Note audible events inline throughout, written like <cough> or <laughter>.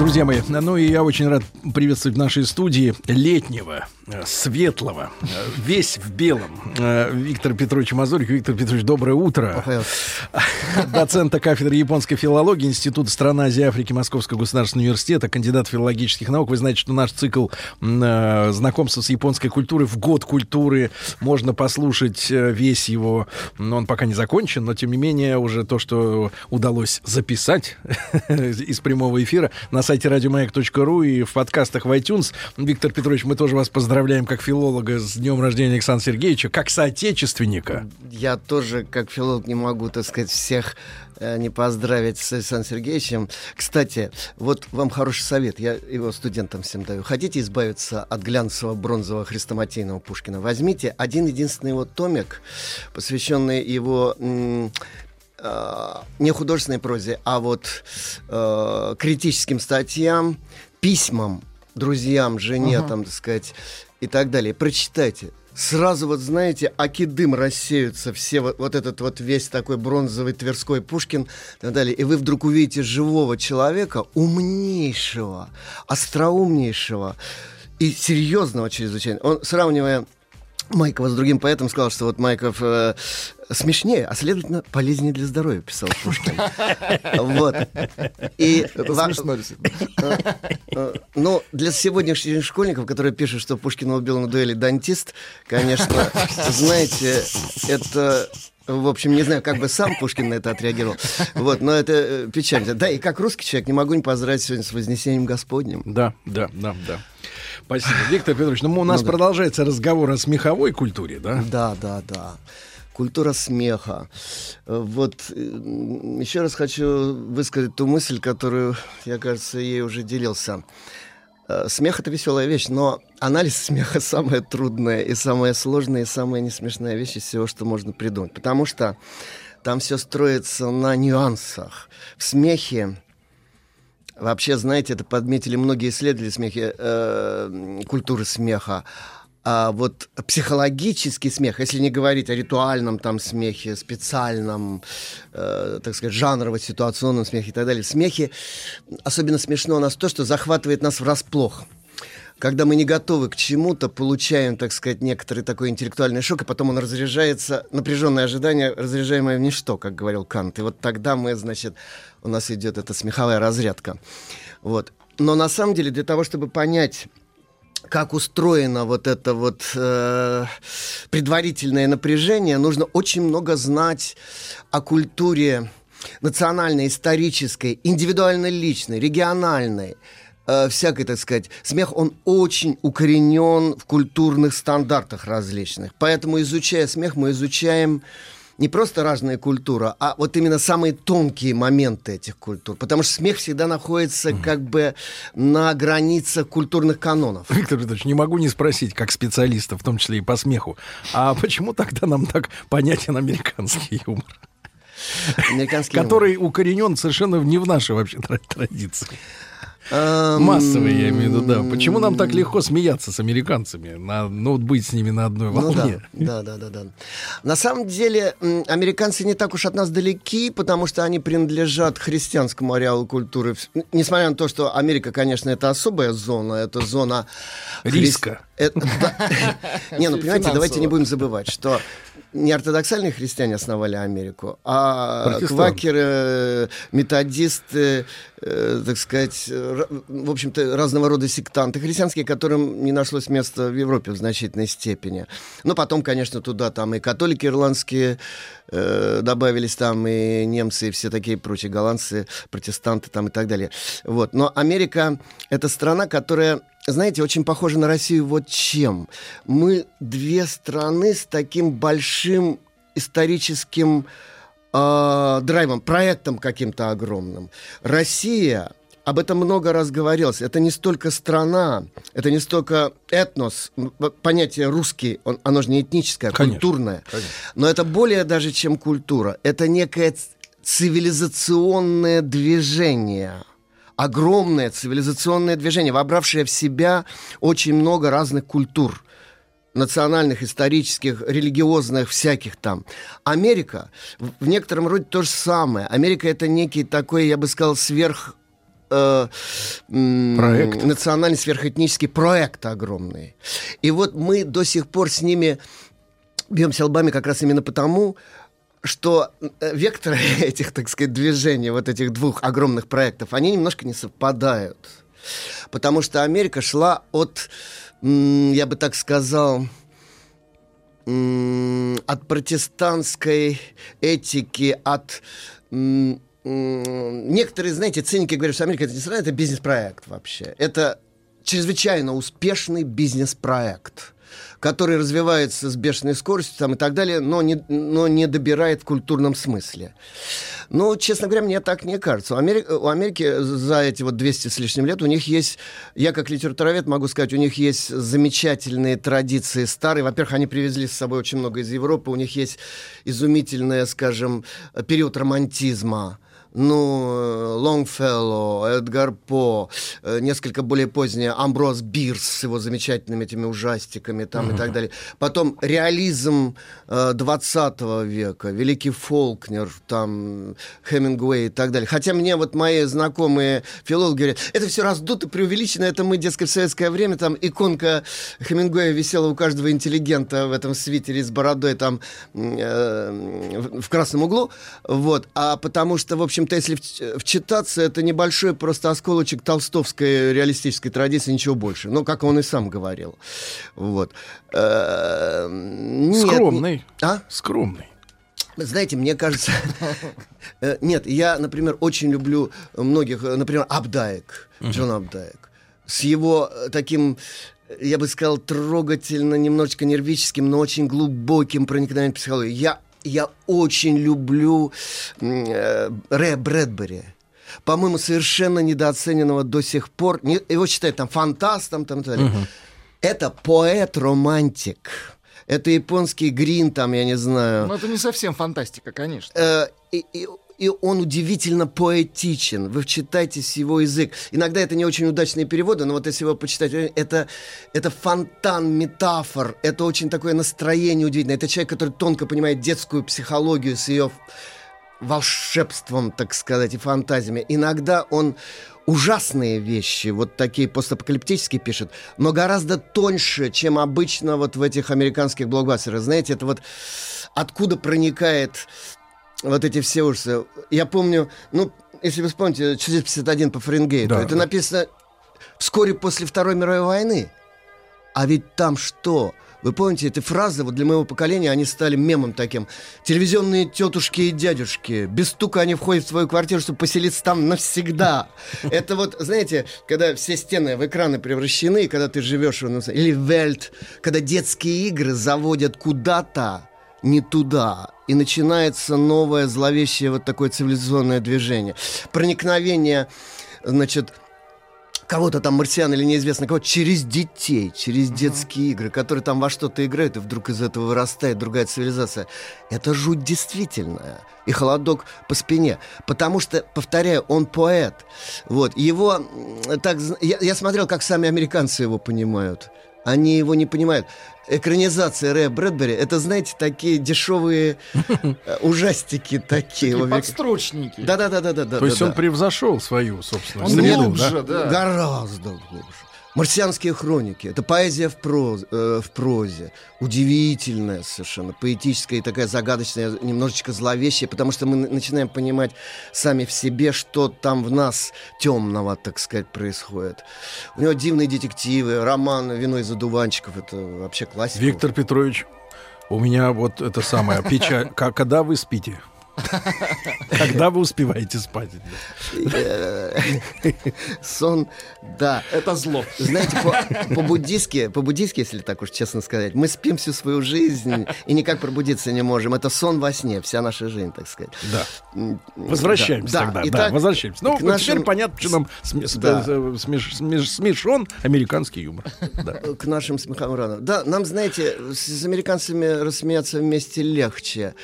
Друзья мои, ну и я очень рад приветствовать в нашей студии летнего, э, светлого, э, весь в белом э, Виктор Петрович Мазурик. Виктор Петрович, доброе утро. Доцента кафедры японской филологии Института стран Азии и Африки Московского государственного университета, кандидат филологических наук. Вы знаете, что наш цикл знакомства с японской культурой в год культуры можно послушать весь его, но он пока не закончен, но тем не менее уже то, что удалось записать <laughs> из прямого эфира на сайте радиомаяк.ру и в подкастах в iTunes. Виктор Петрович, мы тоже вас поздравляем как филолога с днем рождения Александра Сергеевича, как соотечественника. Я тоже, как филолог, не могу, так сказать, всех э, не поздравить с Александром Сергеевичем. Кстати, вот вам хороший совет, я его студентам всем даю. Хотите избавиться от глянцевого бронзового хрестоматийного Пушкина? Возьмите один единственный его томик, посвященный его э, не художественной прозе, а вот э, критическим статьям, письмам друзьям, жене, uh-huh. там, так сказать, и так далее. Прочитайте. Сразу вот, знаете, акидым рассеются все, вот, вот этот вот весь такой бронзовый Тверской Пушкин и так далее. И вы вдруг увидите живого человека, умнейшего, остроумнейшего и серьезного чрезвычайно. Он, сравнивая Майкова с другим поэтом сказал, что вот Майков э, смешнее, а следовательно полезнее для здоровья, писал Пушкин. <laughs> Вот. И Это смешно, э, э, Ну, для сегодняшних школьников, которые пишут, что Пушкина убил на дуэли дантист, конечно, знаете, это в общем, не знаю, как бы сам Пушкин на это отреагировал. Вот, но это э, печально. Да, и как русский человек не могу не поздравить сегодня с Вознесением Господним. Да, да, да, да. Спасибо. Виктор Петрович, ну у нас ну, да. продолжается разговор о смеховой культуре, да? Да, да, да. Культура смеха. Вот еще раз хочу высказать ту мысль, которую, я кажется, ей уже делился. Э, смех это веселая вещь, но анализ смеха самая трудная и самая сложная и самая несмешная вещь из всего, что можно придумать. Потому что там все строится на нюансах. В смехе Вообще, знаете, это подметили многие исследователи смеха, э, культуры смеха. А вот психологический смех, если не говорить о ритуальном там смехе, специальном, э, так сказать, жанрово-ситуационном смехе и так далее, в смехе особенно смешно у нас то, что захватывает нас врасплох когда мы не готовы к чему-то, получаем, так сказать, некоторый такой интеллектуальный шок, и потом он разряжается, напряженное ожидание, разряжаемое в ничто, как говорил Кант. И вот тогда мы, значит, у нас идет эта смеховая разрядка. Вот. Но на самом деле для того, чтобы понять как устроено вот это вот э, предварительное напряжение, нужно очень много знать о культуре национальной, исторической, индивидуально личной, региональной, э, всякой, так сказать, смех, он очень укоренен в культурных стандартах различных. Поэтому, изучая смех, мы изучаем не просто разная культура, а вот именно самые тонкие моменты этих культур. Потому что смех всегда находится как бы на границах культурных канонов. Виктор Петрович, не могу не спросить, как специалиста, в том числе и по смеху, а почему тогда нам так понятен американский юмор? Американский который юмор. укоренен совершенно не в нашей вообще традиции. Массовые, я имею в виду, да. Почему нам так легко смеяться с американцами? На, ну, быть с ними на одной ну волне. Ну, да, да, да, да, да. На самом деле, американцы не так уж от нас далеки, потому что они принадлежат христианскому ареалу культуры. Несмотря на то, что Америка, конечно, это особая зона, это зона... Риска. <laughs> Не, ну, понимаете, давайте не будем забывать, что не ортодоксальные христиане основали Америку, а квакеры, методисты, э, так сказать, в общем-то, разного рода сектанты христианские, которым не нашлось места в Европе в значительной степени. Но потом, конечно, туда там и католики ирландские э, добавились, там и немцы, и все такие прочие, голландцы, протестанты там и так далее. Вот. Но Америка — это страна, которая знаете, очень похоже на Россию вот чем. Мы две страны с таким большим историческим э, драйвом, проектом каким-то огромным. Россия об этом много раз говорилось. Это не столько страна, это не столько этнос. Понятие русский, он, оно же не этническое, а конечно, культурное. Конечно. Но это более даже, чем культура. Это некое цивилизационное движение огромное цивилизационное движение, вобравшее в себя очень много разных культур национальных, исторических, религиозных, всяких там. Америка в некотором роде то же самое. Америка это некий такой, я бы сказал, сверх э, проект. национальный сверхэтнический проект огромный. И вот мы до сих пор с ними бьемся лбами как раз именно потому, что э, векторы <laughs> этих, так сказать, движений, вот этих двух огромных проектов, они немножко не совпадают. Потому что Америка шла от, я бы так сказал, от протестантской этики, от... Некоторые, знаете, циники говорят, что Америка это не страна, это бизнес-проект вообще. Это чрезвычайно успешный бизнес-проект который развивается с бешеной скоростью там, и так далее, но не, но не добирает в культурном смысле. Ну, честно говоря, мне так не кажется. У Америки, у Америки за эти вот 200 с лишним лет у них есть, я как литературовед могу сказать, у них есть замечательные традиции старые. Во-первых, они привезли с собой очень много из Европы, у них есть изумительный, скажем, период романтизма ну, Лонгфелло, Эдгар По, э, несколько более позднее Амброс Бирс с его замечательными этими ужастиками там uh-huh. и так далее. Потом реализм э, 20 века, Великий Фолкнер, там Хемингуэй и так далее. Хотя мне вот мои знакомые филологи говорят, это все раздуто, преувеличено, это мы, дескать, в советское время, там иконка Хемингуэя висела у каждого интеллигента в этом свитере с бородой там э, в красном углу, вот, а потому что, в общем, общем-то, если вчитаться, это небольшой просто осколочек толстовской реалистической традиции, ничего больше. Ну, как он и сам говорил. Вот. Э, Скромный. А? Скромный. Знаете, мне кажется... Э, нет, я, например, очень люблю многих, например, Абдаек, Джон Абдаек. С его таким я бы сказал, трогательно, немножечко нервическим, но очень глубоким проникновением в психологию. Я я очень люблю э, Рэя Брэдбери. По-моему, совершенно недооцененного до сих пор. Не, его считают там фантастом, там так далее. Угу. Это поэт-романтик. Это японский грин, там, я не знаю. Ну, это не совсем фантастика, конечно. Э, и, и и он удивительно поэтичен. Вы вчитайтесь в его язык. Иногда это не очень удачные переводы, но вот если его почитать, это, это фонтан метафор, это очень такое настроение удивительное. Это человек, который тонко понимает детскую психологию с ее волшебством, так сказать, и фантазиями. Иногда он ужасные вещи, вот такие постапокалиптические пишет, но гораздо тоньше, чем обычно вот в этих американских блокбастерах. Знаете, это вот откуда проникает вот эти все ужасы. Я помню, ну, если вы вспомните, 451 по Фаренгейту, да, это написано вскоре после Второй мировой войны. А ведь там что? Вы помните, эти фразы вот для моего поколения, они стали мемом таким. Телевизионные тетушки и дядюшки. Без стука они входят в свою квартиру, чтобы поселиться там навсегда. <laughs> Это вот, знаете, когда все стены в экраны превращены, когда ты живешь... Или Вельт, когда детские игры заводят куда-то, не туда. И начинается новое зловещее вот такое цивилизационное движение. Проникновение, значит, кого-то там, марсиан или неизвестно кого, через детей, через детские игры, которые там во что-то играют, и вдруг из этого вырастает другая цивилизация. Это жуть действительная. И холодок по спине. Потому что, повторяю, он поэт. Вот. Его так... Я, я смотрел, как сами американцы его понимают. Они его не понимают экранизация Рэя Брэдбери, это, знаете, такие дешевые э, ужастики такие. Подстрочники. Да-да-да. да. То есть он превзошел свою собственную среду, да? Гораздо глубже. Марсианские хроники. Это поэзия в, проз, э, в прозе. Удивительная совершенно, поэтическая и такая загадочная, немножечко зловещая, потому что мы начинаем понимать сами в себе, что там в нас темного, так сказать, происходит. У него дивные детективы, роман «Вино из одуванчиков». Это вообще классика. Виктор Петрович, у меня вот это самое печаль. Когда вы спите? <laughs> Когда вы успеваете спать? <laughs> Сон, да. Это зло. Знаете, по-буддийски, по-буддийски, если так уж честно сказать, мы спим всю свою жизнь и никак пробудиться не можем. Это сон во сне, вся наша жизнь, так сказать. Да. Возвращаемся тогда. Да, возвращаемся. Ну, теперь понятно, что нам смешон американский юмор. <laughs> К нашим смехам рано. Да, нам, знаете, с американцами рассмеяться вместе легче.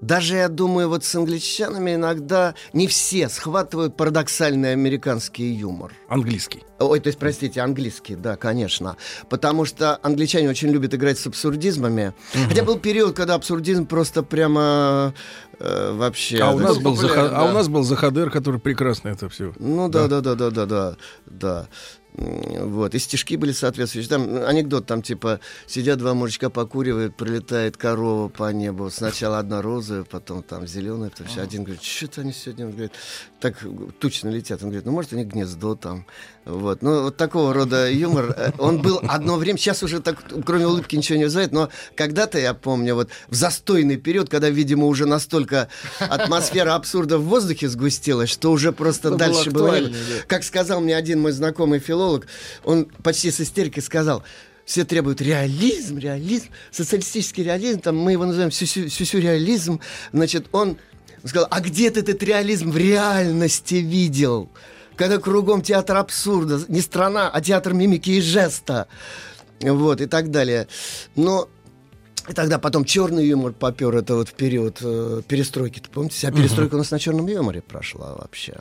Даже, я думаю, вот с англичанами иногда не все схватывают парадоксальный американский юмор. Английский. Ой, то есть, простите, английский, да, конечно. Потому что англичане очень любят играть с абсурдизмами. Угу. Хотя был период, когда абсурдизм просто прямо э, вообще... А у, нас был Заха... да. а у нас был Захадер, который прекрасно это все. Ну да, да, да, да, да, да, да. Вот, и стишки были соответствующие. Там анекдот, там типа сидят два мужичка, покуривают, прилетает корова по небу. Сначала одна розовая, потом там зеленая, потом все. Один говорит, что-то они сегодня, он говорит, так тучно летят. Он говорит, ну, может, у них гнездо там. Вот, ну, вот такого рода юмор. Э, он был одно время, сейчас уже так, кроме улыбки, ничего не вызывает, но когда-то, я помню, вот в застойный период, когда, видимо, уже настолько атмосфера абсурда в воздухе сгустилась, что уже просто Это дальше было... было... Как сказал мне один мой знакомый филолог, он почти с истерикой сказал, все требуют реализм, реализм, социалистический реализм, там мы его называем сюсю-реализм. Значит, он сказал, а где ты этот реализм в реальности видел? Когда кругом театр абсурда, не страна, а театр мимики и жеста. Вот, и так далее. Но и тогда потом черный юмор попер, это вот в период э, перестройки. Помните, вся перестройка uh-huh. у нас на черном юморе прошла вообще.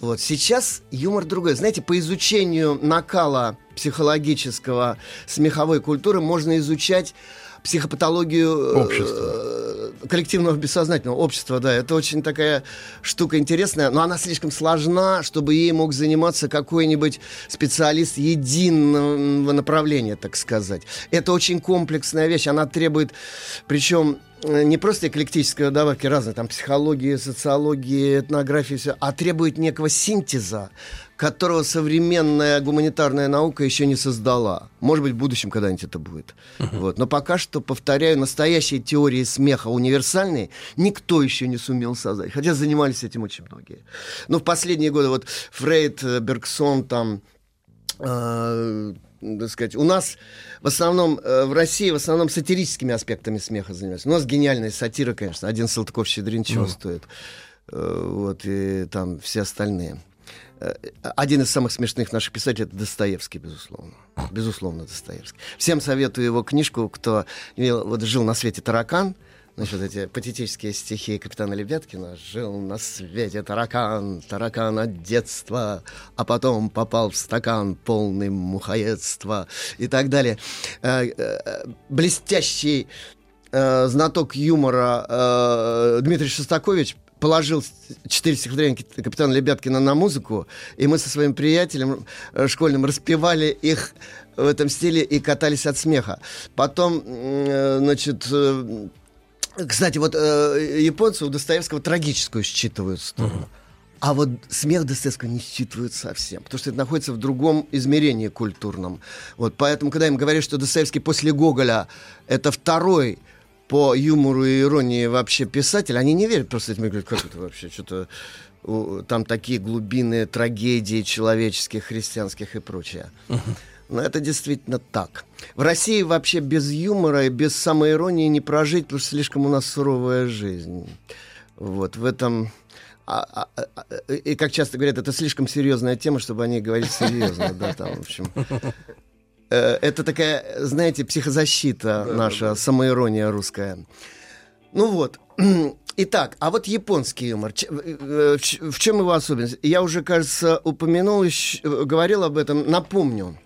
Вот сейчас юмор другой. Знаете, по изучению накала психологического смеховой культуры можно изучать психопатологию э, общества. Коллективного бессознательного общества, да, это очень такая штука интересная, но она слишком сложна, чтобы ей мог заниматься какой-нибудь специалист единого направления, так сказать. Это очень комплексная вещь, она требует, причем не просто эклектической добавки разные, там психологии, социологии, этнографии, все, а требует некого синтеза, которого современная гуманитарная наука еще не создала. Может быть, в будущем когда-нибудь это будет. Uh-huh. Вот. Но пока что, повторяю, настоящие теории смеха универсальные никто еще не сумел создать. Хотя занимались этим очень многие. Но в последние годы вот Фрейд, э, Бергсон, там, э, так сказать, у нас в основном, э, в России в основном сатирическими аспектами смеха занимаются. У нас гениальная сатира, конечно. Один Салтыков-Щедрин чего uh-huh. стоит. Э, вот, и там все остальные. Э, один из самых смешных наших писателей это Достоевский, безусловно. Безусловно, Достоевский. Всем советую его книжку, кто вот жил на свете таракан. Значит, эти патетические стихи капитана Лебяткина. Жил на свете таракан, таракан от детства, а потом попал в стакан полный мухоедства и так далее. Э, э, блестящий знаток юмора Дмитрий Шостакович положил четыре стихотворения капитана Лебяткина на музыку, и мы со своим приятелем э, школьным распевали их в этом стиле и катались от смеха. Потом, э, значит, э, кстати, вот японцы у Достоевского трагическую считывают сторону. А вот смех Достоевского не считывают совсем, потому что это находится в другом измерении культурном. Вот поэтому, когда им говорят, что Достоевский после Гоголя это второй по юмору и иронии вообще писатель, они не верят просто этим, говорят, как это вообще, что-то там такие глубины трагедии человеческих, христианских и прочее. Но это действительно так. В России вообще без юмора и без самоиронии не прожить, потому что слишком у нас суровая жизнь. Вот в этом... А, а, а, и как часто говорят, это слишком серьезная тема, чтобы они говорили серьезно, да, там, в общем. Э, это такая, знаете, психозащита наша, самоирония русская. Ну вот. <clears throat> Итак, а вот японский юмор. Э, в чем его особенность? Я уже, кажется, упомянул, говорил об этом. Напомню.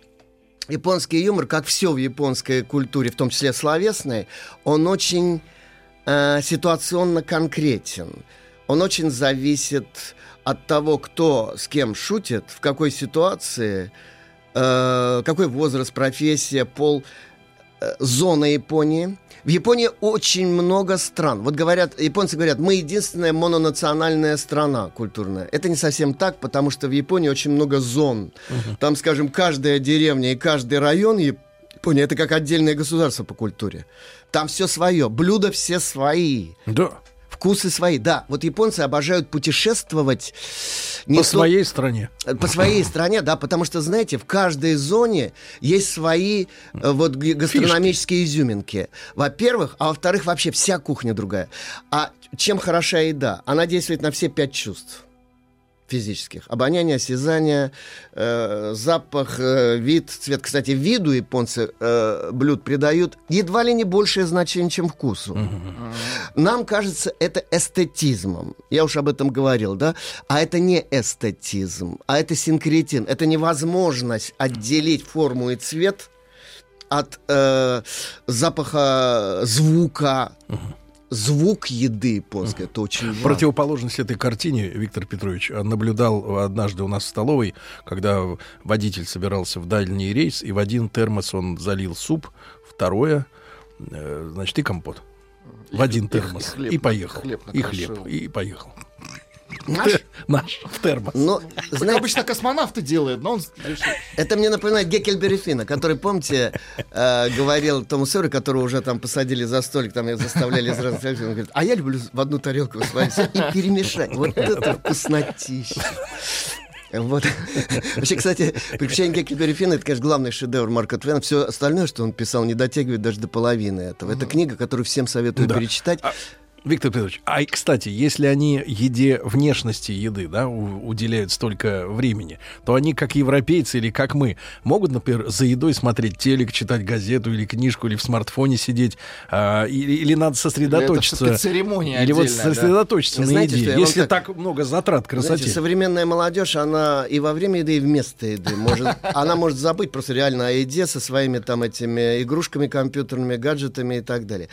Японский юмор, как все в японской культуре, в том числе словесной, он очень э, ситуационно конкретен. Он очень зависит от того, кто с кем шутит, в какой ситуации – э, какой возраст, профессия, пол, э, зона Японии. В Японии очень много стран. Вот говорят, японцы говорят, мы единственная мононациональная страна культурная. Это не совсем так, потому что в Японии очень много зон. Угу. Там, скажем, каждая деревня и каждый район Японии это как отдельное государство по культуре. Там все свое, блюда все свои. Да Вкусы свои, да. Вот японцы обожают путешествовать. Не по то... своей стране. По своей стране, да, потому что, знаете, в каждой зоне есть свои э, вот гастрономические Фишки. изюминки. Во-первых, а во-вторых, вообще вся кухня другая. А чем хороша еда? Она действует на все пять чувств физических. Обоняние, осязание, э, запах, э, вид, цвет. Кстати, виду японцы э, блюд придают едва ли не большее значение, чем вкусу. Нам кажется это эстетизмом. Я уж об этом говорил, да? А это не эстетизм, а это синкретин. Это невозможность отделить форму и цвет от э, запаха звука. Uh-huh звук еды японской. Это очень важно. Противоположность этой картине Виктор Петрович наблюдал однажды у нас в столовой, когда водитель собирался в дальний рейс, и в один термос он залил суп, второе, э, значит, и компот. В один термос. И, хлеб, и поехал. Хлеб и хлеб. И поехал. Наш? <laughs> Наш, в термос. Но, знаете, обычно космонавты делают, но он Это мне напоминает Геккельбери Финна, который, помните, э, говорил Тому Сойеру, которого уже там посадили за столик, там заставляли из разных он говорит, а я люблю в одну тарелку сварить и перемешать. Вот это вкуснотища. Вот. Вообще, кстати, «Приключения Геккельбери Финна» — это, конечно, главный шедевр Марка Твена. Все остальное, что он писал, не дотягивает даже до половины этого. Это книга, которую всем советую да. перечитать. Виктор Петрович, а кстати, если они еде внешности еды, да, уделяют столько времени, то они, как европейцы или как мы, могут, например, за едой смотреть телек, читать газету или книжку, или в смартфоне сидеть, а, или, или надо сосредоточиться. Это церемония Или вот сосредоточиться да. на знаете, еде, если так, так много затрат красоте. Знаете, современная молодежь, она и во время еды, и вместо еды может, <laughs> она может забыть просто реально о еде со своими там этими игрушками компьютерными, гаджетами и так далее.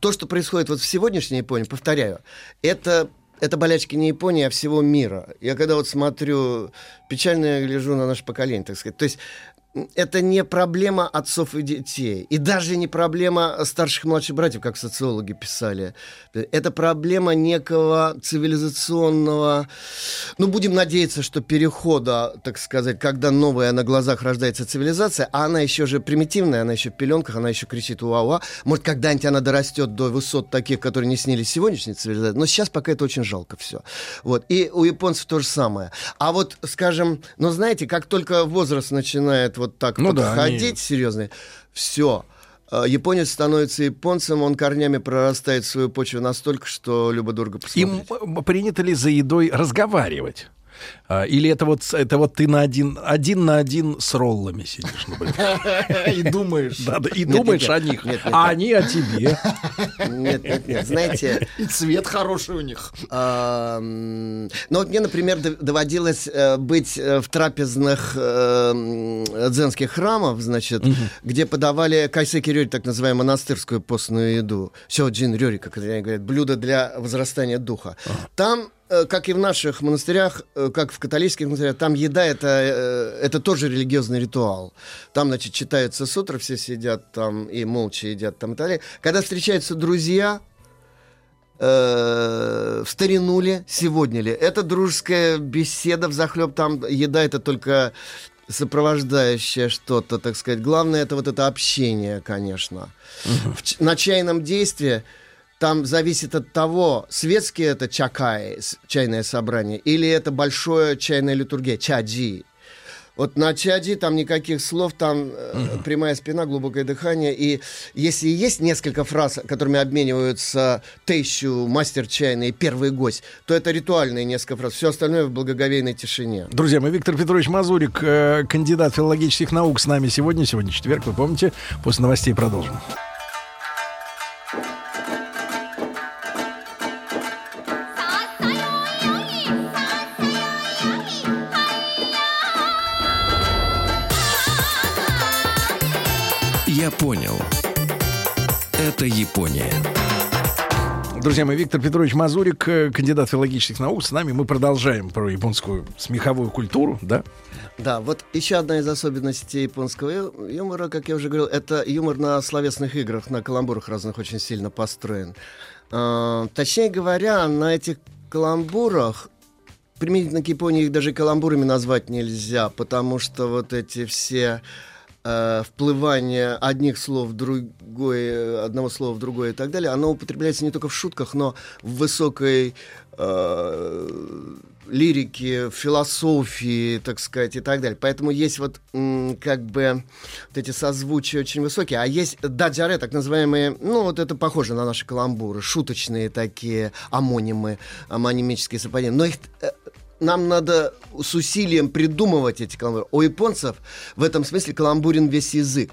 То, что происходит вот в сегодняшнем не Японии, повторяю, это это болячки не Японии, а всего мира. Я когда вот смотрю, печально я гляжу на наше поколение, так сказать. То есть это не проблема отцов и детей. И даже не проблема старших и младших братьев, как социологи писали. Это проблема некого цивилизационного... Ну, будем надеяться, что перехода, так сказать, когда новая на глазах рождается цивилизация, а она еще же примитивная, она еще в пеленках, она еще кричит уа-уа. Может, когда-нибудь она дорастет до высот таких, которые не снились сегодняшней цивилизации. Но сейчас пока это очень жалко все. Вот. И у японцев то же самое. А вот, скажем, ну, знаете, как только возраст начинает вот так ну подходить да, они... серьезно, все. А, японец становится японцем, он корнями прорастает свою почву настолько, что любо-дорого посмотреть. Им принято ли за едой разговаривать? А, или это вот, это вот ты на один, один на один с роллами сидишь, <laughs> И думаешь. Да, да, и думаешь о них, а они о тебе. <laughs> Нет, нет, нет, знаете... <laughs> И цвет хороший у них. Ну вот мне, например, доводилось э, быть э, в трапезных э, дзенских храмов, значит, где подавали кайсеки рёри, так называемую монастырскую постную еду. Сёджин рёри, как они говорят, блюдо для возрастания духа. Там как и в наших монастырях, э, как в католических монастырях, там еда это, э, это тоже религиозный ритуал. Там, значит, читаются сутры, все сидят там и молча едят там и так далее. Когда встречаются друзья, э, в старину ли, сегодня ли, это дружеская беседа в захлеб, там еда это только сопровождающее что-то, так сказать. Главное это вот это общение, конечно. Угу. В, на чайном действии там зависит от того, светский это чакай, чайное собрание, или это большое чайная литургия, чаджи. Вот на чади там никаких слов, там uh прямая спина, глубокое дыхание. И если есть несколько фраз, которыми обмениваются тещу, мастер чайный и первый гость, то это ритуальные несколько фраз. Все остальное в благоговейной тишине. Друзья мои, Виктор Петрович Мазурик, э, кандидат филологических наук с нами сегодня. Сегодня четверг, вы помните. После новостей продолжим. Япония. Друзья мои, Виктор Петрович Мазурик, э, кандидат филологических наук. С нами мы продолжаем про японскую смеховую культуру, да? Да, вот еще одна из особенностей японского юмора, как я уже говорил, это юмор на словесных играх, на каламбурах разных очень сильно построен. А, точнее говоря, на этих каламбурах применительно к Японии их даже каламбурами назвать нельзя, потому что вот эти все э, вплывание одних слов в другое, одного слова в другое и так далее, оно употребляется не только в шутках, но в высокой э, лирике, философии, так сказать, и так далее. Поэтому есть вот как бы вот эти созвучия очень высокие, а есть даджаре, так называемые, ну вот это похоже на наши каламбуры, шуточные такие амонимы, амонимические совпадения. Но их э, нам надо с усилием придумывать эти каламбуры. У японцев в этом смысле каламбурен весь язык.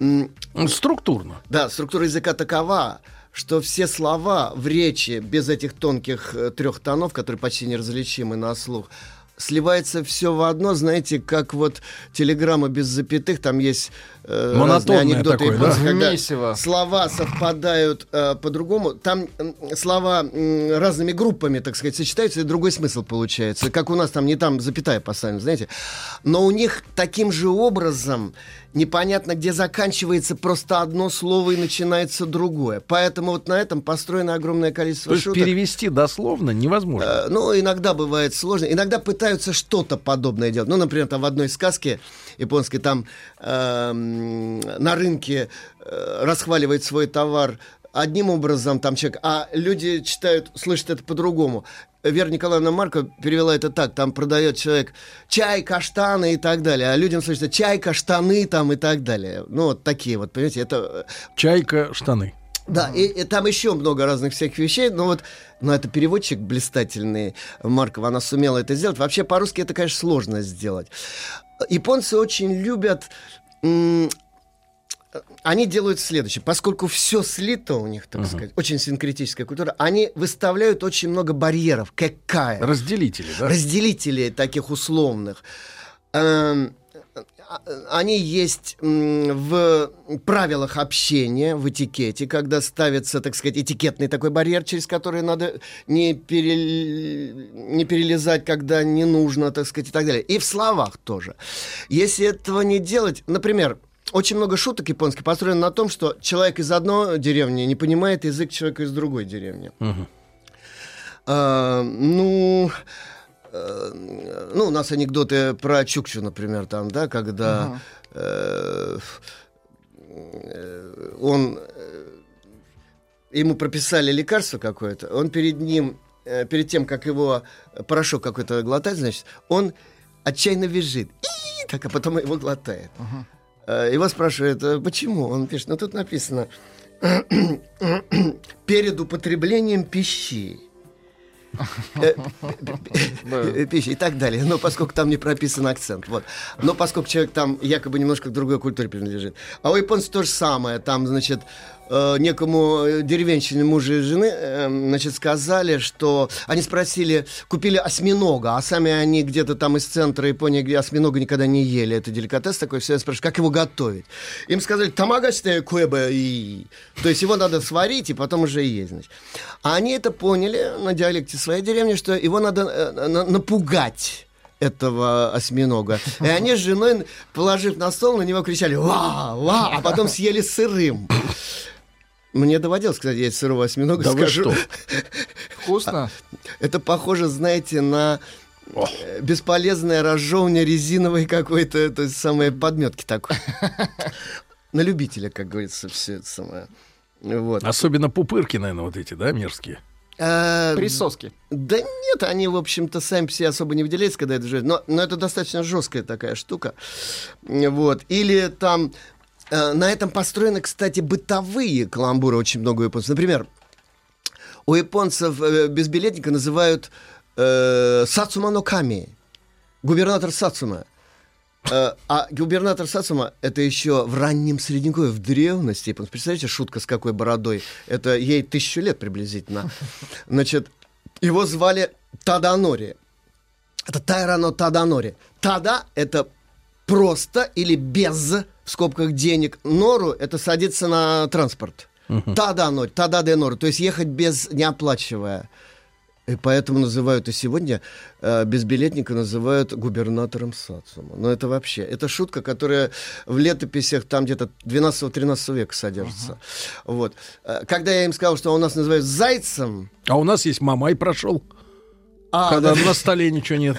М, Структурно. да, структура языка такова, что все слова в речи без этих тонких э, трех тонов, которые почти неразличимы на слух, сливается все в одно, знаете, как вот телеграмма без запятых, там есть Монотонное разные анекдоты такое, да? когда Месиво. слова совпадают э, по-другому, там м, слова м, разными группами, так сказать, сочетаются, и другой смысл получается. Как у нас там не там запятая поставлена, знаете. Но у них таким же образом непонятно, где заканчивается просто одно слово и начинается другое. Поэтому вот на этом построено огромное количество То есть шуток. перевести дословно невозможно. Э, Ну, иногда бывает сложно. Иногда пытаются что-то подобное делать. Ну, например, там в одной сказке японской там эм, на рынке э, расхваливает свой товар одним образом там человек, а люди читают, слышат это по-другому. Вера Николаевна Марко перевела это так, там продает человек чай, каштаны и так далее, а людям слышится чай, каштаны там и так далее. Ну, вот такие вот, понимаете, это Чайка, штаны. да, и, и там еще много разных всяких вещей, но вот, но это переводчик блистательный, Маркова, она сумела это сделать. Вообще по-русски это, конечно, сложно сделать. Японцы очень любят... они делают следующее. Поскольку все слито у них, так сказать, очень синкретическая культура, они выставляют очень много барьеров. Какая? Разделители, да? разделителей таких условных. Эм, Они есть в правилах общения, в этикете, когда ставится, так сказать, этикетный такой барьер, через который надо не, перел- не перелезать, когда не нужно, так сказать, и так далее. И в словах тоже. Если этого не делать, например, очень много шуток японских построено на том, что человек из одной деревни не понимает язык человека из другой деревни. А, ну, ну, у нас анекдоты про Чукчу, например, там, да, когда э, э, он э, ему прописали лекарство какое-то, он перед ним, э, перед тем, как его порошок какой-то глотать, значит, он отчаянно визжит. Так, а потом его глотает. Э, Его спрашивают, «А почему? Он пишет, ну тут написано, <clears throat> перед употреблением пищи. Э, э, пищи и так далее. Но поскольку там не прописан акцент. Вот. Но поскольку человек там якобы немножко к другой культуре принадлежит. А у японцев то же самое. Там, значит, э, некому э, деревенщине мужа и жены, э, значит, сказали, что они спросили, купили осьминога, а сами они где-то там из центра Японии, где осьминога никогда не ели. Это деликатес такой. Все спрашивают, как его готовить? Им сказали, тамагачте куэбэ и... То есть его надо сварить и потом уже есть. Значит. А они это поняли на диалекте своей деревни, что его надо э, на- напугать этого осьминога. И они с женой, положив на стол, на него кричали «Ва! Ва!», а потом съели сырым. Мне доводилось, кстати, есть сырого осьминога. Да вы скажу. что? <laughs> Вкусно? Это похоже, знаете, на э, бесполезное разжевывание резиновой какой-то, то есть самой подметки такой. <laughs> На любителя, как говорится, все это самое. Вот. Особенно пупырки, наверное, вот эти, да, мерзкие. А, Присоски. Да нет, они, в общем-то, сами себе особо не выделяются, когда это живет. Но, но это достаточно жесткая такая штука. Вот. Или там... э, на этом построены, кстати, бытовые каламбуры очень много японцев. Например, у японцев э, безбилетника называют э, Сацума но Ками. Губернатор Сацума. Э, а губернатор Сацума это еще в раннем средневековье, в древности. Представляете, шутка с какой бородой? Это ей тысячу лет приблизительно. Значит, его звали Таданори. Это Тайрано Таданори. Тада — это просто или без, в скобках, денег. Нору — это садиться на транспорт. Таданори, Тада де Нору. То есть ехать без, не оплачивая. И поэтому называют и сегодня э, безбилетника называют губернатором Сацума. Но это вообще, это шутка, которая в летописях там где-то 12-13 века содержится. Вот. Э, Когда я им сказал, что у нас называют зайцем, А у нас есть Мамай прошел. А, когда да. на столе ничего нет.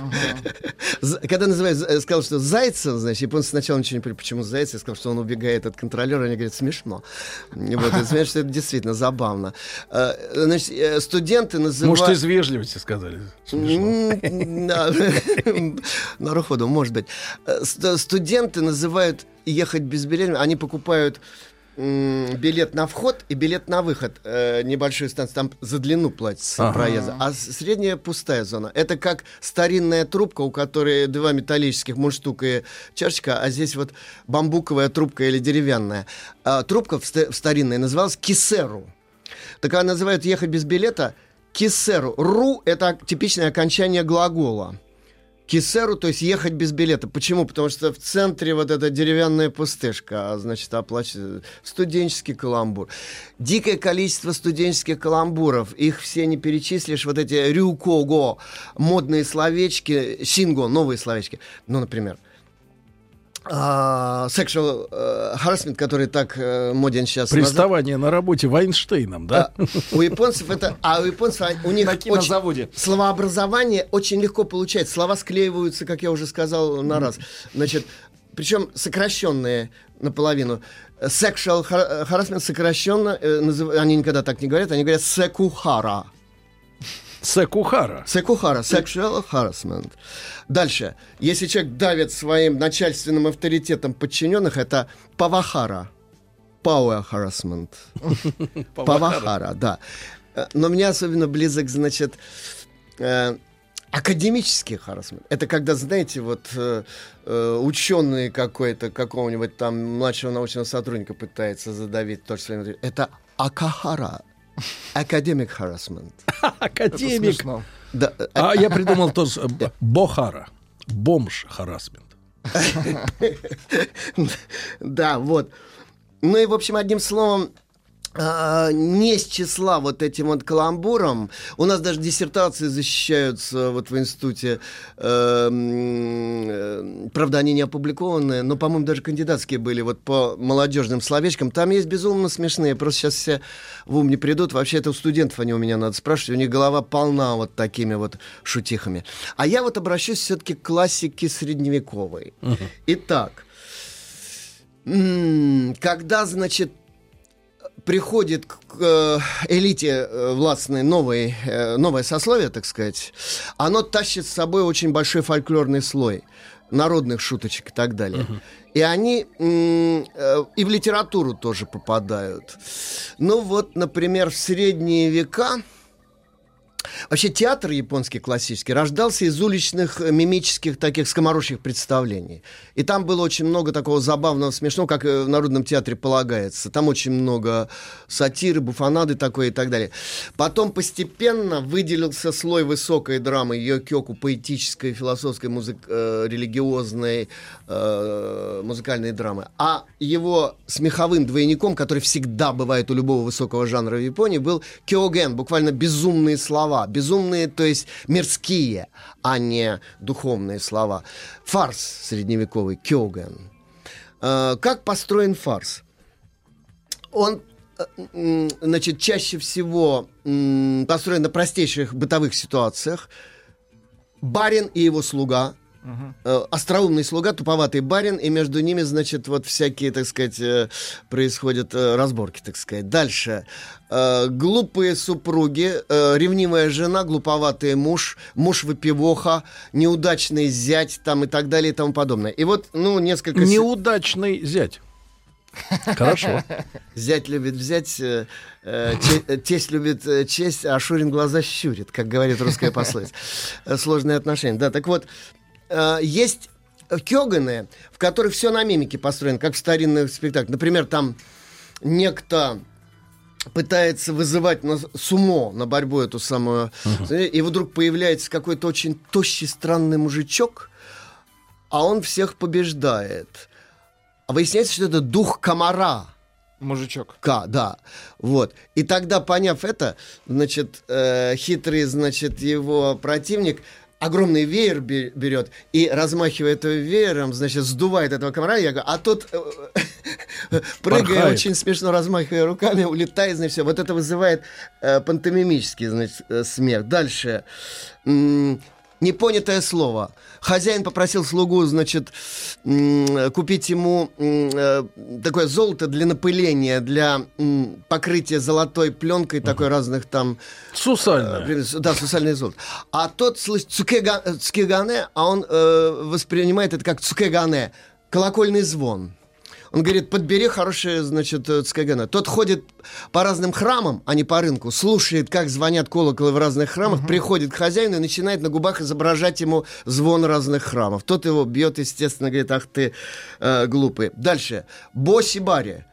Когда называют, э, сказал, что Зайцев, значит, японцы сначала ничего не поняли, почему Зайцев, сказал, что он убегает от контролера, они говорят, смешно. Вот, и смешно, что это действительно забавно. Э, значит, э, студенты называют... Может, из вежливости сказали. <laughs> На ходу, может быть. Студенты называют ехать без билета, они покупают билет на вход и билет на выход э, небольшой станции. Там за длину платится ага. проезда. А средняя пустая зона. Это как старинная трубка, у которой два металлических мундштук и чашечка, а здесь вот бамбуковая трубка или деревянная. А, трубка в, ст- в старинной называлась кисеру. Так она называют ехать без билета кисеру. Ру — это типичное окончание глагола. Кисеру, то есть ехать без билета. Почему? Потому что в центре вот эта деревянная пустышка, а значит, оплачивает студенческий каламбур. Дикое количество студенческих каламбуров, их все не перечислишь. Вот эти рюкого, модные словечки, синго, новые словечки. Ну, например, Uh, sexual uh, harassment, который так uh, моден сейчас. Приставание на работе Вайнштейном, да? Uh, у японцев это, а у японцев у них очень, словообразование очень легко получается. Слова склеиваются, как я уже сказал, на раз. Значит, причем сокращенные наполовину. Sexual harassment сокращенно, э, назыв... они никогда так не говорят, они говорят секухара. Секухара. Секухара. Sexual harassment. Дальше. Если человек давит своим начальственным авторитетом подчиненных, это павахара. Power harassment. <laughs> Павахара, да. Но мне особенно близок, значит, э, академический харасмент. Это когда, знаете, вот э, э, ученый какой-то, какого-нибудь там младшего научного сотрудника пытается задавить то, что это акахара. Академик харасмент. <laughs> Академик. Да. А я придумал то Бохара. Бомж харасмент. <laughs> Да, вот. Ну и, в общем, одним словом, не с числа вот этим вот каламбуром. У нас даже диссертации защищаются вот в институте. Э, э, правда, они не опубликованные, но, по-моему, даже кандидатские были вот по молодежным словечкам. Там есть безумно смешные. Просто сейчас все в ум не придут. Вообще, это у студентов они у меня надо спрашивать. У них голова полна вот такими вот шутихами. А я вот обращусь все-таки к классике средневековой. Итак, когда, значит, приходит к э, элите э, властной новой, э, новое сословие, так сказать, оно тащит с собой очень большой фольклорный слой народных шуточек и так далее. Uh-huh. И они и в литературу тоже попадают. Ну вот, например, в средние века Вообще театр японский классический рождался из уличных э, мимических таких скоморожьих представлений. И там было очень много такого забавного, смешного, как в Народном театре полагается. Там очень много сатиры, буфонады такой и так далее. Потом постепенно выделился слой высокой драмы, йокёку, поэтической, философской, музык, э, религиозной, э, музыкальной драмы. А его смеховым двойником, который всегда бывает у любого высокого жанра в Японии, был кёген, буквально безумные слова Безумные, то есть мирские, а не духовные слова. Фарс средневековый, кёген. Э, как построен фарс? Он э, значит, чаще всего построен на простейших бытовых ситуациях. Барин и его слуга Uh-huh. Остроумный слуга, туповатый барин, и между ними, значит, вот всякие, так сказать, э, происходят э, разборки, так сказать. Дальше. Глупые супруги, ревнивая жена, глуповатый муж, муж выпивоха, неудачный зять, там и так далее и тому подобное. И вот, ну, несколько... Неудачный зять. Хорошо. Зять любит взять, э, тесть любит честь, а Шурин глаза щурит, как говорит русская пословица. Сложные отношения. Да, так вот, э, есть кёганы, в которых все на мимике построено, как в старинных спектаклях. Например, там некто пытается вызывать на сумо, на борьбу эту самую, uh-huh. и вдруг появляется какой-то очень тощий, странный мужичок, а он всех побеждает. А выясняется, что это дух комара. Мужичок. К, да. Вот. И тогда, поняв это, значит, э, хитрый, значит, его противник огромный веер берет и, размахивая этим веером, значит, сдувает этого комара. Я говорю, а тот э, <laughs> прыгая, Порхает. очень смешно размахивая руками, улетает, значит, все. Вот это вызывает э, пантомимический, значит, э, смех. Дальше. Непонятое слово. Хозяин попросил слугу, значит, купить ему э, такое золото для напыления, для покрытия золотой пленкой, такой разных там Сусальная. Например, с- Да, сусальный золото. А тот слышит цукега- э, цукегане, а он э, воспринимает это как цукегане, колокольный звон. Он говорит, подбери хорошее, значит, э, цукегане. Тот ходит по разным храмам, а не по рынку, слушает, как звонят колоколы в разных храмах, приходит к хозяину и начинает на губах изображать ему звон разных храмов. Тот его бьет, естественно, говорит, ах ты э, глупый. Дальше. Боси-бари.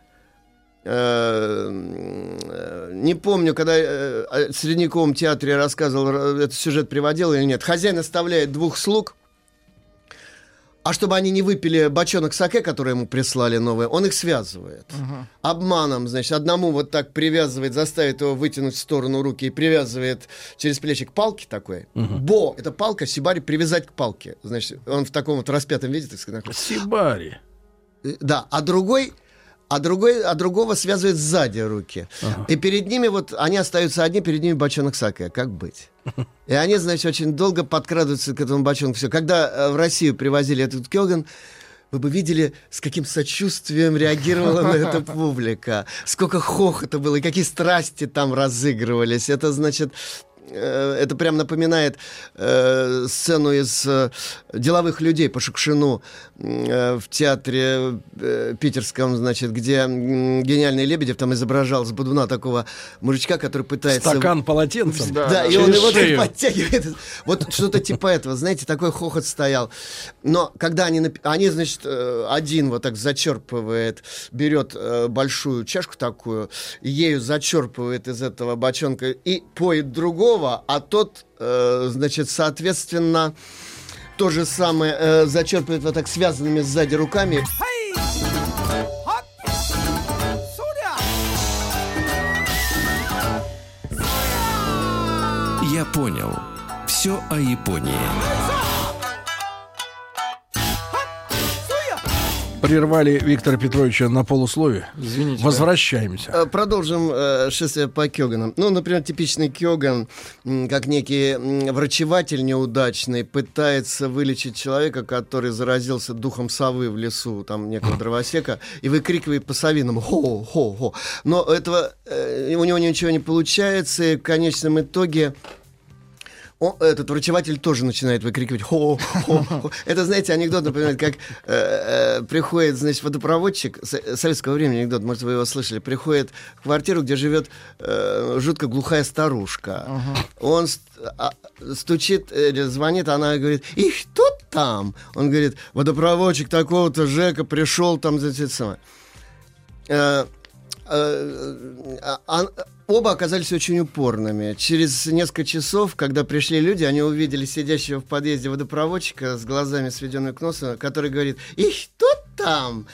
Э, э, не помню, когда о Средневековом театре рассказывал, этот сюжет приводил или нет. Хозяин оставляет двух слуг, а чтобы они не выпили бочонок саке, который ему прислали новый, он их связывает. Обманом, значит, одному вот так привязывает, заставит его вытянуть в сторону руки и привязывает через плечи к палке такой. Бо, это палка, сибари привязать к палке. Значит, он в таком вот распятом виде, так сказать, находится. Сибари. Э, Да, а другой, а другой, а другого связывает сзади руки. И перед ними вот они остаются одни, перед ними бочонок саке. Как быть? И они, значит, очень долго подкрадываются к этому бочонку. Все. Когда э, в Россию привозили этот кёган, вы бы видели, с каким сочувствием реагировала на это публика. Сколько хохота было, и какие страсти там разыгрывались. Это, значит, это прям напоминает э, сцену из э, деловых людей по Шукшину э, в театре э, питерском, значит, где м, гениальный Лебедев там изображал с Будуна такого мужичка, который пытается... Стакан полотенцем. Да, Да, и он его так шею. подтягивает. Вот что-то типа этого, знаете, такой хохот стоял. Но когда они, нап- они значит, э, один вот так зачерпывает, берет э, большую чашку такую, ею зачерпывает из этого бочонка и поет другого, а тот, э, значит, соответственно, то же самое э, зачерпывает вот так связанными сзади руками. Я понял. Все о Японии. Прервали Виктора Петровича на полусловие. Извините. Возвращаемся. Э, Продолжим э, шествие по Кёганам. Ну, например, типичный Кёган, как некий врачеватель неудачный, пытается вылечить человека, который заразился духом совы в лесу, там, некого дровосека, и выкрикивает по-совиному «хо-хо-хо». Но этого, э, у него ничего не получается, и в конечном итоге о, этот врачеватель тоже начинает выкрикивать хо, хо, хо. Это, знаете, анекдот напоминает, как э, э, приходит, значит, водопроводчик, со- советского времени анекдот, может, вы его слышали, приходит в квартиру, где живет э, жутко глухая старушка. Он ст- а, стучит, э, звонит, она говорит, и кто там? Он говорит, водопроводчик такого-то Жека пришел там, значит, самое. Э, э, Оба оказались очень упорными. Через несколько часов, когда пришли люди, они увидели сидящего в подъезде водопроводчика с глазами сведенными к носу, который говорит, и что там?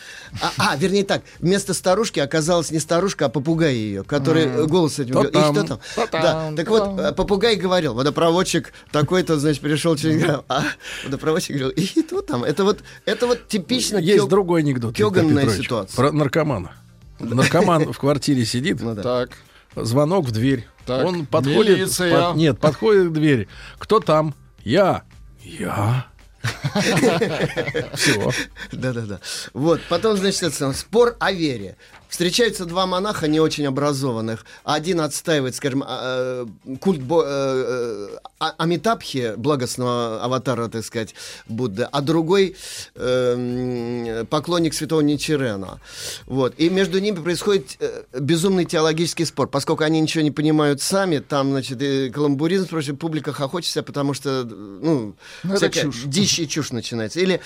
А, а, вернее так, вместо старушки оказалась не старушка, а попугай ее, который э, голос этим Кто говорил. И там? что там? Кто Да, так Кто вот, э, попугай говорил, водопроводчик такой-то, значит, пришел через грамм, а водопроводчик говорил, и что там? Это вот, это вот типично Есть кё- другой анекдот. Кёганная ситуация. Про наркомана. Наркоман в квартире сидит, Ну да. Так. звонок в дверь. Так, Он подходит. милиция. под- нет, подходит к двери. Кто там? Я. Я. <laughs> Все. Да-да-да. Вот, потом, значит, это спор о вере. Встречаются два монаха не очень образованных. Один отстаивает, скажем, а, э, культ бо- э, э, А- Амитабхи, благостного аватара, так сказать, Будды, а другой э, м, поклонник святого Ничирена. Вот. И между ними происходит безумный теологический спор. Поскольку они ничего не понимают сами, там, значит, и каламбуризм, впрочем, публика хохочется, потому что, ну, Ну, всякая чушь. дичь и чушь начинается. Или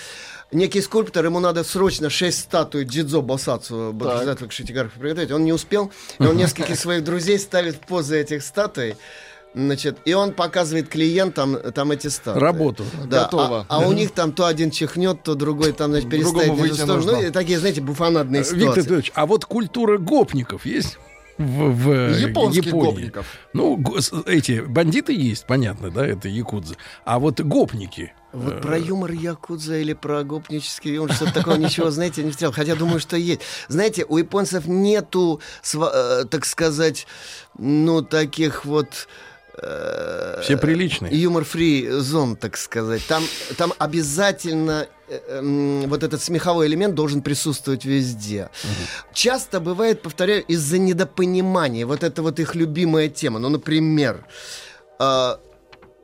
некий скульптор, ему надо срочно шесть статуй Дидзо Босацу, Бодхисаттвы Кшитигарха приготовить. Он не успел, и он нескольких <laughs> своих друзей ставит позы этих статуй. Значит, и он показывает клиентам там эти статуи. Работу. Да, Готово. А, а у них там то один чихнет, то другой там, значит, нужно. Ну, и такие, знаете, буфонадные Виктор ситуации. Петрович, а вот культура гопников есть? В, в Японских Японии. гопников. Ну, эти бандиты есть, понятно, да, это якудзы. А вот гопники. Вот про юмор якудза или про гопнический юмор, что-то такого ничего, знаете, не встречал. Хотя думаю, что есть. Знаете, у японцев нету, э, так сказать, ну, таких вот... э, Все приличные. Юмор-фри зон, так сказать. Там, там обязательно э, вот этот смеховой элемент должен присутствовать везде. Часто бывает, повторяю, из-за недопонимания. Вот это вот их любимая тема. Ну, например, э,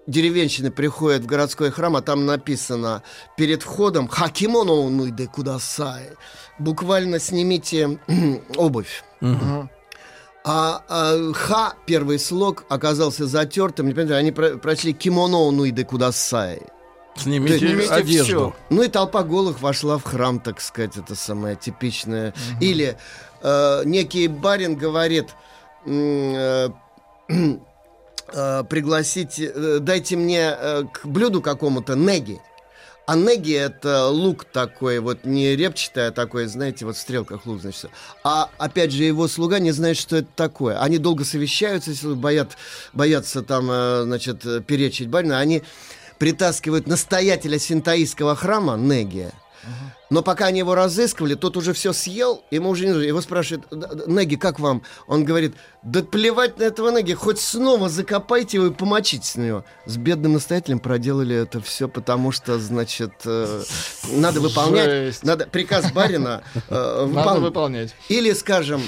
деревенщины приходят в городской храм, а там написано перед входом «Хакимоно унуйде кудасай». Буквально снимите <clears throat> обувь. А, а, ха, первый слог, оказался затертым. Не понимаете, они про- прочли кимоно нуйде кудасай. Снимите, Снимите одежду. всё. Ну и толпа голых вошла в храм, так сказать, это самое типичное. Или э, некий барин говорит, э, <clears throat> э, пригласите, э, дайте мне э, к блюду какому-то неги. А неги это лук такой, вот не репчатый, а такой, знаете, вот в стрелках лук, значит. А опять же его слуга не знает, что это такое. Они долго совещаются, если боят, боятся там, э, значит, перечить барина. Они притаскивают настоятеля синтаистского храма Неги. Но пока они его разыскивали, тот уже все съел, ему уже не нужно. Его спрашивают, «Д- д- Неги, как вам? Он говорит, да плевать на этого Неги, хоть снова закопайте его и помочитесь на него. С бедным настоятелем проделали это все, потому что, значит, э, надо выполнять, Жесть. надо приказ барина э, Надо выпол- выполнять. или, скажем,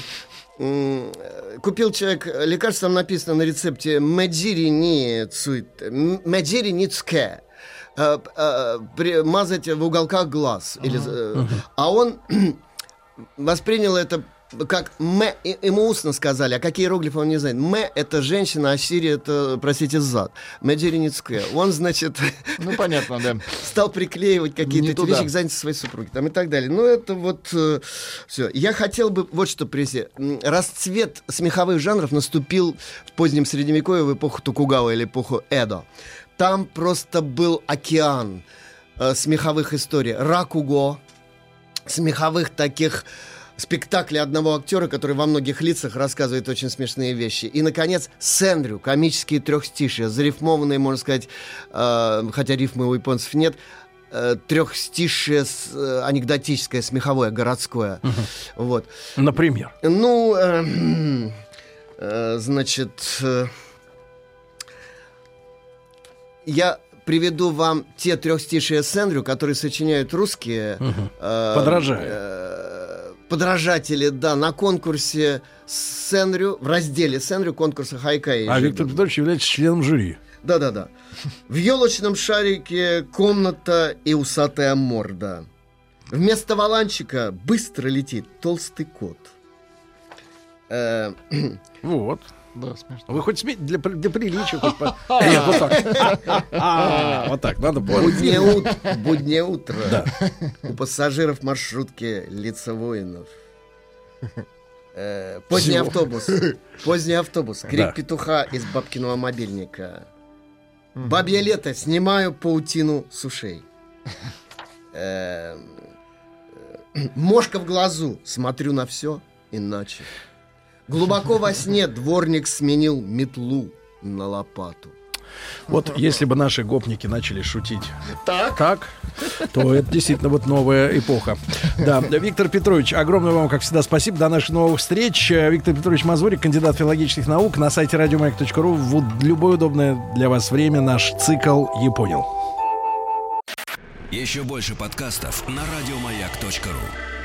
купил человек лекарство, там написано на рецепте «Меджири ни цуит», м, «Меджири ни цке». Э, э, мазать в уголках глаз. Или, э, А он <clears throat> воспринял это как «мэ», ему устно сказали, а какие иероглифы он не знает. «Мэ» — это женщина, а «сири» — это, простите, зад. «Меджири ни цке». Он, значит, <laughs> Ну, понятно, да. стал приклеивать какие-то вещи к заднице своей супруги там, и так далее. Ну, это вот все. Я хотел бы вот что привести. Расцвет смеховых жанров наступил в позднем Средневековье, в эпоху Токугава или эпоху Эдо. Там просто был океан э, смеховых историй. Ракуго, смеховых таких спектаклей одного актера, который во многих лицах рассказывает очень смешные вещи. И, наконец, Сэндрю, комические трехстишия, зарифмованные, можно сказать, э, хотя рифмы у японцев нет, э, трехстишие с, э, анекдотическое, смеховое, городское. Вот. Например. Ну, э, э, значит, э, я приведу вам те трехстишие Сэндрю, которые сочиняют русские э, Подражая. э, подражатели, да, на конкурсе Сэнрю, в разделе Сэнрю конкурса Хайкай. А Виктор Петрович является членом жюри. Да-да-да. В елочном шарике комната и усатая морда. Вместо валанчика быстро летит толстый кот. Э, <clears throat> Вот. Да, смешно. Вы хоть смейте для, для приличия. хоть по- <laughs> Нет, вот так. <laughs> А, Вот так, надо было. Буднее, ут- буднее утро. У пассажиров маршрутки лица воинов. Э, Поздний автобус. Поздний автобус. Крик петуха из бабкиного мобильника. Бабье лето. Снимаю паутину с ушей. Э, э, Мошка в глазу. Смотрю на все иначе. Глубоко во сне дворник сменил метлу на лопату. Вот если бы наши гопники начали шутить Так. так, то это действительно вот новая эпоха. Да, Виктор Петрович, огромное вам, как всегда, спасибо. До наших новых встреч. Виктор Петрович Мазурик, кандидат филологических наук. На сайте радиомаяк.ру в любое удобное для вас время наш цикл «Я понял». Еще больше подкастов на радиомаяк.ру.